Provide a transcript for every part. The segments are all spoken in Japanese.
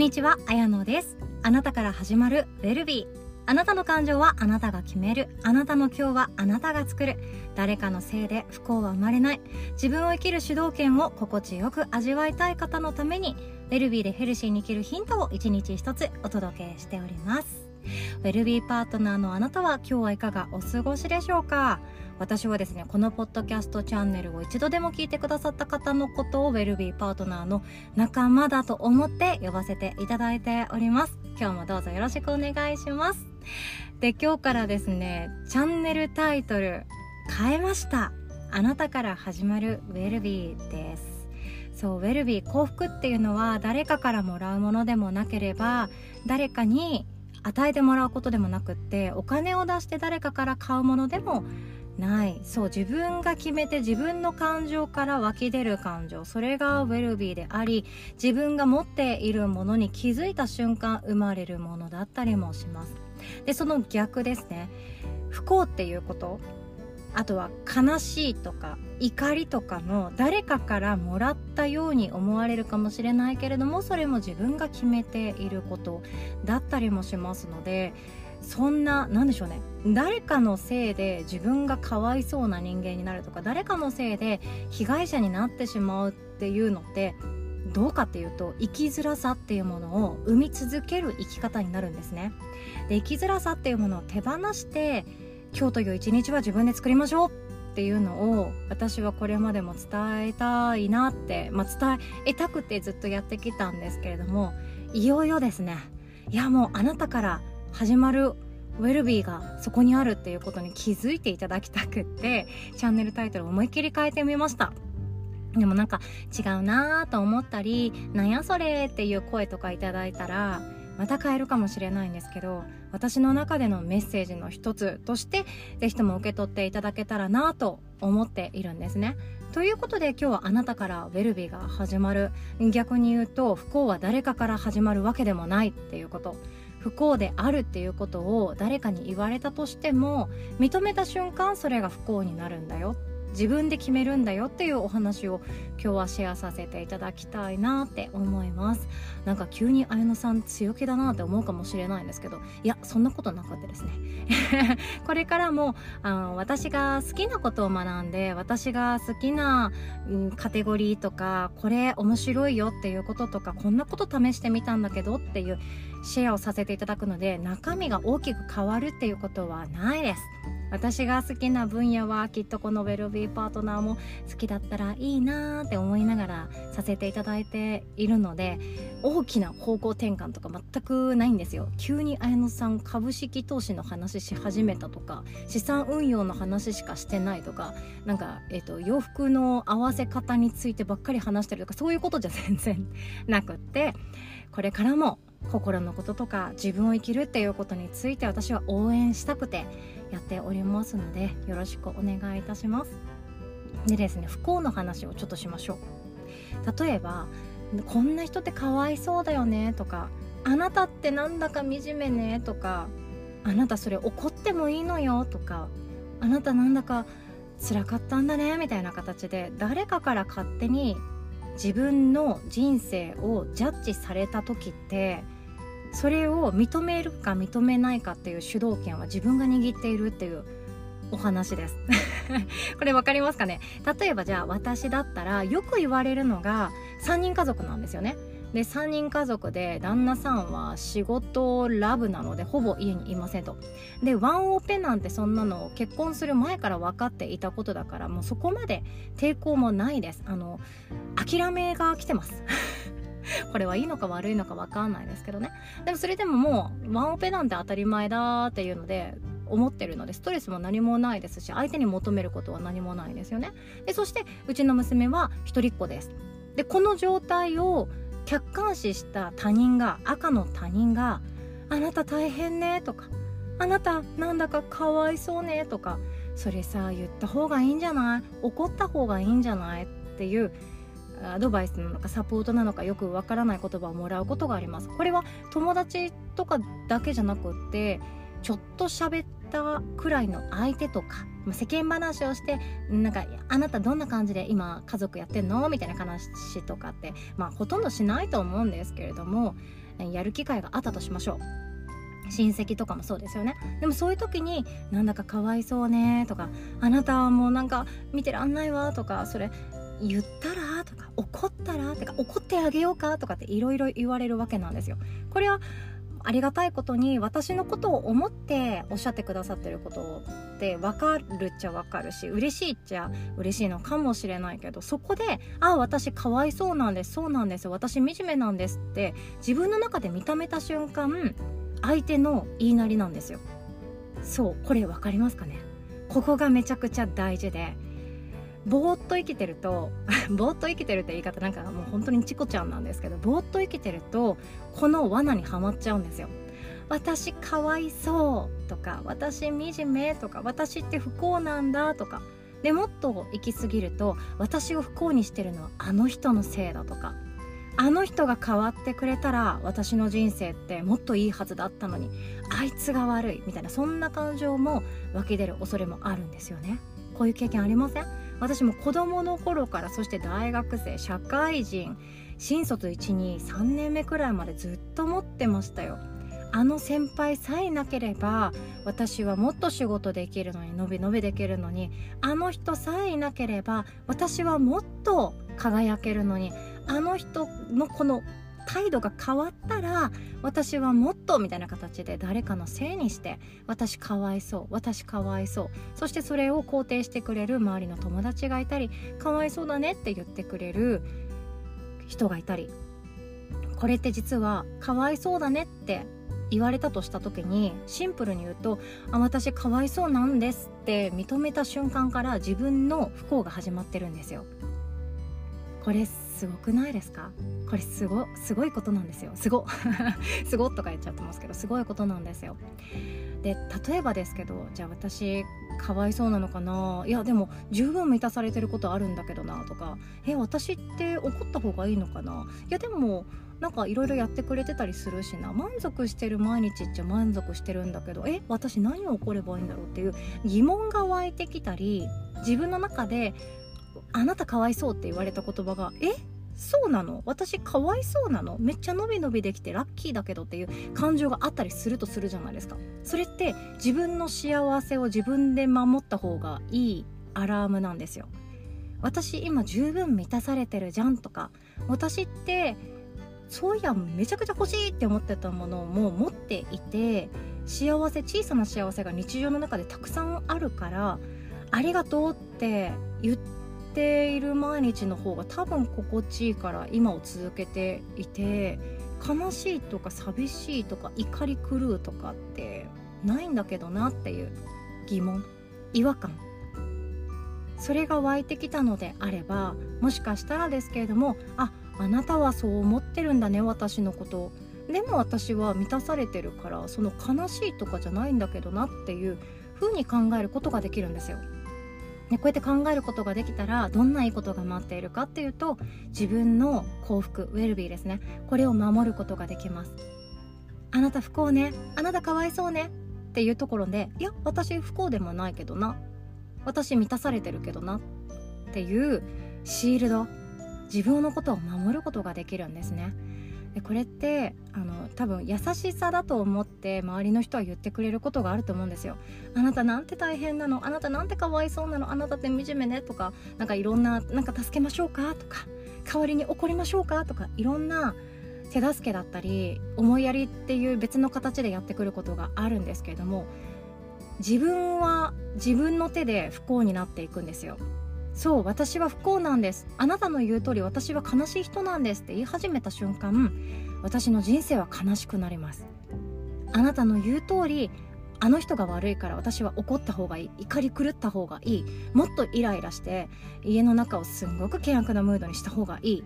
にちは、あやのです。あなたから始まるウェルビー。あなたの感情はあなたが決める。あなたの今日はあなたが作る。誰かのせいで不幸は生まれない。自分を生きる主導権を心地よく味わいたい方のために、ウェルビーでヘルシーに生きるヒントを一日一つお届けしております。ウェルビーパートナーのあなたは今日はいかがお過ごしでしょうか？私はですねこのポッドキャストチャンネルを一度でも聞いてくださった方のことをウェルビーパートナーの仲間だと思って呼ばせていただいております。今日もどうぞよろしくお願いします。で今日からですねチャンネルタイトル変えました。あなたから始まるウェルビーです。そうウェルビー幸福っていうのは誰かからもらうものでもなければ誰かに与えてもらうことでもなくってお金を出して誰かから買うものでもない。そう自分が決めて自分の感情から湧き出る感情。それがウェルビーであり自分が持っているものに気づいた瞬間生まれるものだったりもします。でその逆ですね。不幸っていうこと。あとは悲しいとか怒りとかの誰かからもらったように思われるかもしれないけれどもそれも自分が決めていることだったりもしますのでそんな何でしょうね誰かのせいで自分がかわいそうな人間になるとか誰かのせいで被害者になってしまうっていうのってどうかっていうと生きづらさっていうものを生み続ける生き方になるんですね。で生きづらさっていうものを手放して今日という一日は自分で作りましょうっていうのを私はこれまでも伝えたいなって、まあ、伝えたくてずっとやってきたんですけれどもいよいよですね。いやもうあなたから始まるウェルビーがそこにあるっていうことに気づいていただきたくってチャンネルタイトルを思いっきり変えてみました。でもなんか違うなと思ったりなんやそれっていう声とかいただいたらまた変えるかもしれないんですけど私の中でのメッセージの一つとしてぜひとも受け取っていただけたらなと思っているんですね。ということで今日はあなたからウェルビーが始まる。逆に言うと不幸は誰かから始まるわけでもないっていうこと。不幸であるっていうことを誰かに言われたとしても認めた瞬間それが不幸になるんだよ。自分で決めるんだよっていうお話を今日はシェアさせていただきたいなって思います。なんか急に綾乃さん強気だなって思うかもしれないんですけど。いやそんなことなかったですね。これからもあの私が好きなことを学んで私が好きな、うん、カテゴリーとかこれ面白いよっていうこととかこんなこと試してみたんだけどっていうシェアをさせていただくので中身が大きく変わるっていうことはないです。私が好きな分野はきっとこのウェルビーパートナーも好きだったらいいなーって思いながらさせていただいているので大きな方向転換とか全くないんですよ。急に綾野さん株式投資の話し始めたとか資産運用の話しかしてないとかなんか、えーと、洋服の合わせ方についてばっかり話してるとかそういうことじゃ全然なくってこれからも心のこととか自分を生きるっていうことについて私は応援したくてやっておりますのでよろしくお願いいたします。でですね不幸の話をちょっとしましょう。例えばこんな人ってかわいそうだよね。とかあなたってなんだか惨めね。とかあなたそれ怒ってもいいのよ。とかあなたなんだか辛かったんだね。みたいな形で誰かから勝手に自分の人生をジャッジされた時ってそれを認めるか認めないかっていう主導権は自分が握っているっていうお話です。これ分かりますかね？例えばじゃあ私だったらよく言われるのが3人家族なんですよね。で3人家族で旦那さんは仕事ラブなのでほぼ家にいませんと。でワンオペなんてそんなの結婚する前から分かっていたことだからもうそこまで抵抗もないです。あの諦めが来てます。これはいいのか悪いのか分かんないですけどね。でもそれでももうワンオペなんて当たり前だっていうので思ってるのでストレスも何もないですし相手に求めることは何もないですよね。でそしてうちの娘は一人っ子です。でこの状態を客観視した他人が赤の他人が「あなた大変ね」とか「あなたなんだかかわいそうね」とか「それさ言った方がいいんじゃない怒った方がいいんじゃない?」っていうアドバイスなのかサポートなのかよくわからない言葉をもらうことがありますこれは友達とかだけじゃなくってちょっと喋ったくらいの相手とか世間話をしてなんかあなたどんな感じで今家族やってんの？みたいな話とかってまあほとんどしないと思うんですけれどもやる機会があったとしましょう。親戚とかもそうですよね。でもそういう時になんだかかわいそうねとかあなたはもうなんか見てらんないわとかそれ言ったらとか怒ったらとか怒ってあげようかとかっていろいろ言われるわけなんですよ。これはありがたいことに私のことを思っておっしゃってくださってることって分かるっちゃ分かるし嬉しいっちゃ嬉しいのかもしれないけどそこで「ああ私かわいそうなんです。そうなんです。私惨めなんです」って自分の中で認めた瞬間相手の言いなりなんですよ。そうこれ分かりますかね？ここがめちゃくちゃ大事で。ぼーっと生きてると ぼーっと生きてるって言い方なんかもう本当にチコちゃんなんですけどぼーっと生きてるとこの罠にはまっちゃうんですよ。私かわいそうとか私惨めとか私って不幸なんだとかでもっと行き過ぎると私を不幸にしてるのはあの人のせいだとかあの人が変わってくれたら私の人生ってもっといいはずだったのにあいつが悪いみたいなそんな感情も湧き出る恐れもあるんですよね。こういう経験ありません？私も子供の頃からそして大学生社会人新卒123年目くらいまでずっと持ってましたよ。あの先輩さえなければ私はもっと仕事できるのに伸び伸びできるのにあの人さえいなければ私はもっと輝けるのにあの人のこの態度が変わったら私はもっとみたいな形で誰かのせいにして私かわいそう私かわいそうそしてそれを肯定してくれる周りの友達がいたりかわいそうだねって言ってくれる人がいたりこれって実はかわいそうだねって言われたとした時にシンプルに言うと「あ私かわいそうなんです」って認めた瞬間から自分の不幸が始まってるんですよ。これすごくないですか？これすごすごいことなんですよ。すご。すごとか言っちゃってますけどすごいことなんですよ。で例えばですけどじゃあ私かわいそうなのかな？いやでも十分満たされてることあるんだけどなとか。え私って怒った方がいいのかな？いやでもなんかいろいろやってくれてたりするしな。満足してる毎日っちゃ満足してるんだけどえ私何を怒ればいいんだろうっていう疑問が湧いてきたり自分の中であなたかわいそうって言われた言葉がえ？そうなの？私かわいそうなの？めっちゃ伸び伸びできてラッキーだけどっていう感情があったりするとするじゃないですか。それって自分の幸せを自分で守った方がいいアラームなんですよ。私今十分満たされてるじゃんとか私ってそういやめちゃくちゃ欲しいって思ってたものをもう持っていて幸せ小さな幸せが日常の中でたくさんあるからありがとうって言ってている毎日の方が多分心地いいから今を続けていて悲しいとか寂しいとか怒り狂うとかってないんだけどなっていう疑問違和感それが湧いてきたのであればもしかしたらですけれどもああなたはそう思ってるんだね私のことでも私は満たされてるからその悲しいとかじゃないんだけどなっていう風に考えることができるんですよ。でこうやって考えることができたらどんないいことが待っているかっていうと自分の幸福ウェルビーですね。これを守ることができます。あなた不幸ね。あなたかわいそうね。っていうところでいや私不幸でもないけどな。私満たされてるけどな。っていうシールド。自分のことを守ることができるんですね。でこれってあの多分優しさだと思って周りの人は言ってくれることがあると思うんですよ。あなたなんて大変なの？あなたなんてかわいそうなの？あなたって惨めね？とかなんかいろんななんか助けましょうか？とか代わりに怒りましょうか？とかいろんな手助けだったり思いやりっていう別の形でやってくることがあるんですけれども自分は自分の手で不幸になっていくんですよ。そう私は不幸なんです。あなたの言う通り私は悲しい人なんですって言い始めた瞬間私の人生は悲しくなります。あなたの言う通りあの人が悪いから私は怒った方がいい。怒り狂った方がいい。もっとイライラして家の中をすんごく険悪なムードにした方がいい。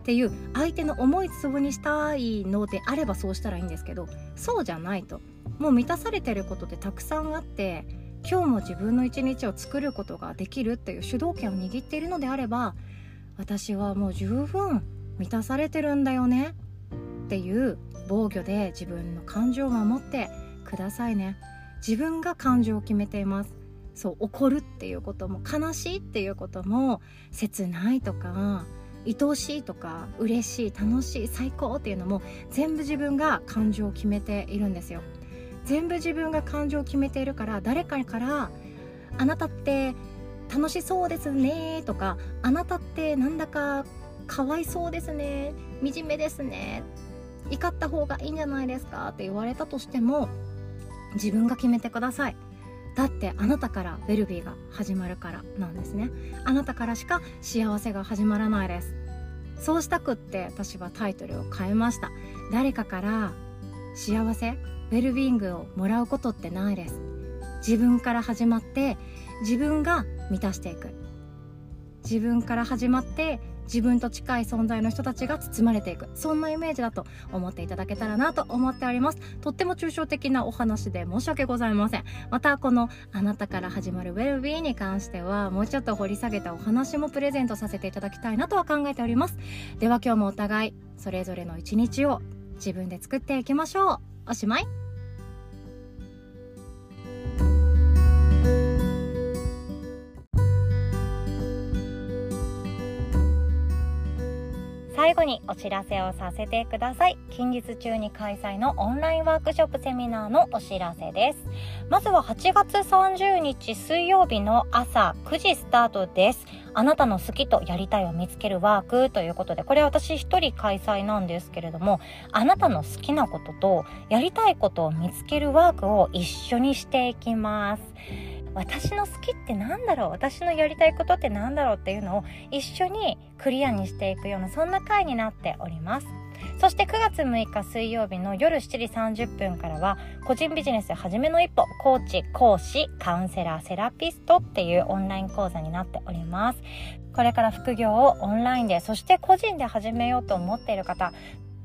っていう相手の思いつぶにしたいのであればそうしたらいいんですけどそうじゃないともう満たされてることってたくさんあって今日も自分の一日を作ることができるっていう主導権を握っているのであれば私はもう十分満たされてるんだよねっていう防御で自分の感情を守ってくださいね。自分が感情を決めています。そう怒るっていうことも悲しいっていうことも切ないとか愛おしいとか嬉しい楽しい最高っていうのも全部自分が感情を決めているんですよ。全部自分が感情を決めているから誰かから「あなたって楽しそうですね」とか「あなたってなんだかかわいそうですね惨めですね怒った方がいいんじゃないですか」って言われたとしても自分が決めてください。だってあなたからウェルビーが始まるからなんですね。あなたからしか幸せが始まらないです。そうしたくって私はタイトルを変えました。誰かから幸せウェルビーイングをもらうことってないです。自分から始まって自分が満たしていく。自分から始まって自分と近い存在の人たちが包まれていく。そんなイメージだと思っていただけたらなと思っております。とっても抽象的なお話で申し訳ございません。またこのあなたから始まるウェルビーに関してはもうちょっと掘り下げたお話もプレゼントさせていただきたいなとは考えております。では今日もお互いそれぞれの一日を自分で作っていきましょう。おしまい。最後にお知らせをさせてください。近日中に開催のオンラインワークショップセミナーのお知らせです。まずは8月30日水曜日の朝9時スタートです。あなたの好きとやりたいを見つけるワークということでこれ私一人開催なんですけれどもあなたの好きなこととやりたいことを見つけるワークを一緒にしていきます。私の好きって何だろう？私のやりたいことって何だろうっていうのを一緒にクリアにしていくようなそんな回になっております。そして9月6日水曜日の夜7時30分からは個人ビジネス初めの一歩コーチ講師カウンセラーセラピストっていうオンライン講座になっております。これから副業をオンラインでそして個人で始めようと思っている方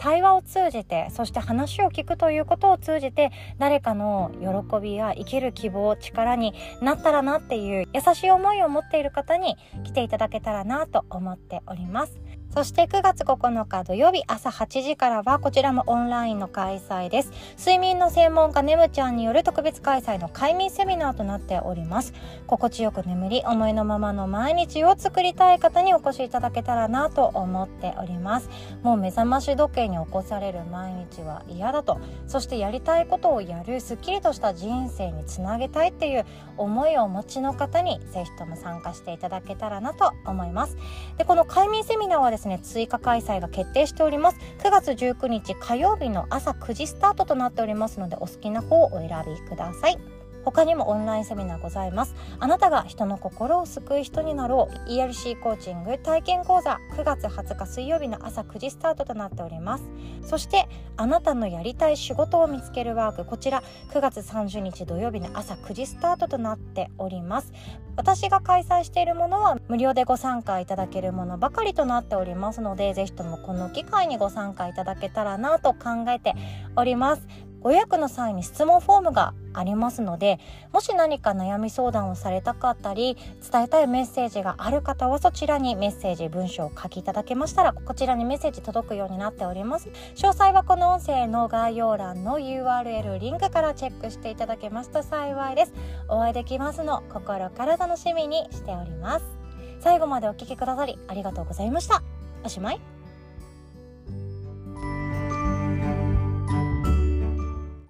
対話を通じてそして話を聞くということを通じて誰かの喜びや生きる希望力になったらなっていう優しい思いを持っている方に来ていただけたらなと思っております。そして9月9日土曜日朝8時からはこちらもオンラインの開催です。睡眠の専門家ネムちゃんによる特別開催の快眠セミナーとなっております。心地よく眠り、思いのままの毎日を作りたい方にお越しいただけたらなと思っております。もう目覚まし時計に起こされる毎日は嫌だと、そしてやりたいことをやるすっきりとした人生につなげたいっていう思いをお持ちの方にぜひとも参加していただけたらなと思います。で、この快眠セミナーはですねですね追加開催が決定しております。9月19日火曜日の朝9時スタートとなっておりますのでお好きな方をお選びください。他にもオンラインセミナーございます。あなたが人の心を救う人になろう。ERC コーチング体験講座。9月20日水曜日の朝9時スタートとなっております。そしてあなたのやりたい仕事を見つけるワーク。こちら9月30日土曜日の朝9時スタートとなっております。私が開催しているものは無料でご参加いただけるものばかりとなっておりますのでぜひともこの機会にご参加いただけたらなと考えております。ご予約の際に質問フォームがありますのでもし何か悩み相談をされたかったり伝えたいメッセージがある方はそちらにメッセージ文章を書きいただけましたらこちらにメッセージ届くようになっております。詳細はこの音声の概要欄の URL リンクからチェックしていただけますと幸いです。お会いできますの心から楽しみにしております。最後までお聴きくださりありがとうございました。おしまい。